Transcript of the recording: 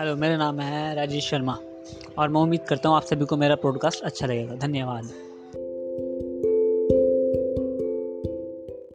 Hello मेरा नाम है राजेश शर्मा और मैं उम्मीद करता हूँ आप सभी को मेरा पॉडकास्ट अच्छा लगेगा। धन्यवाद।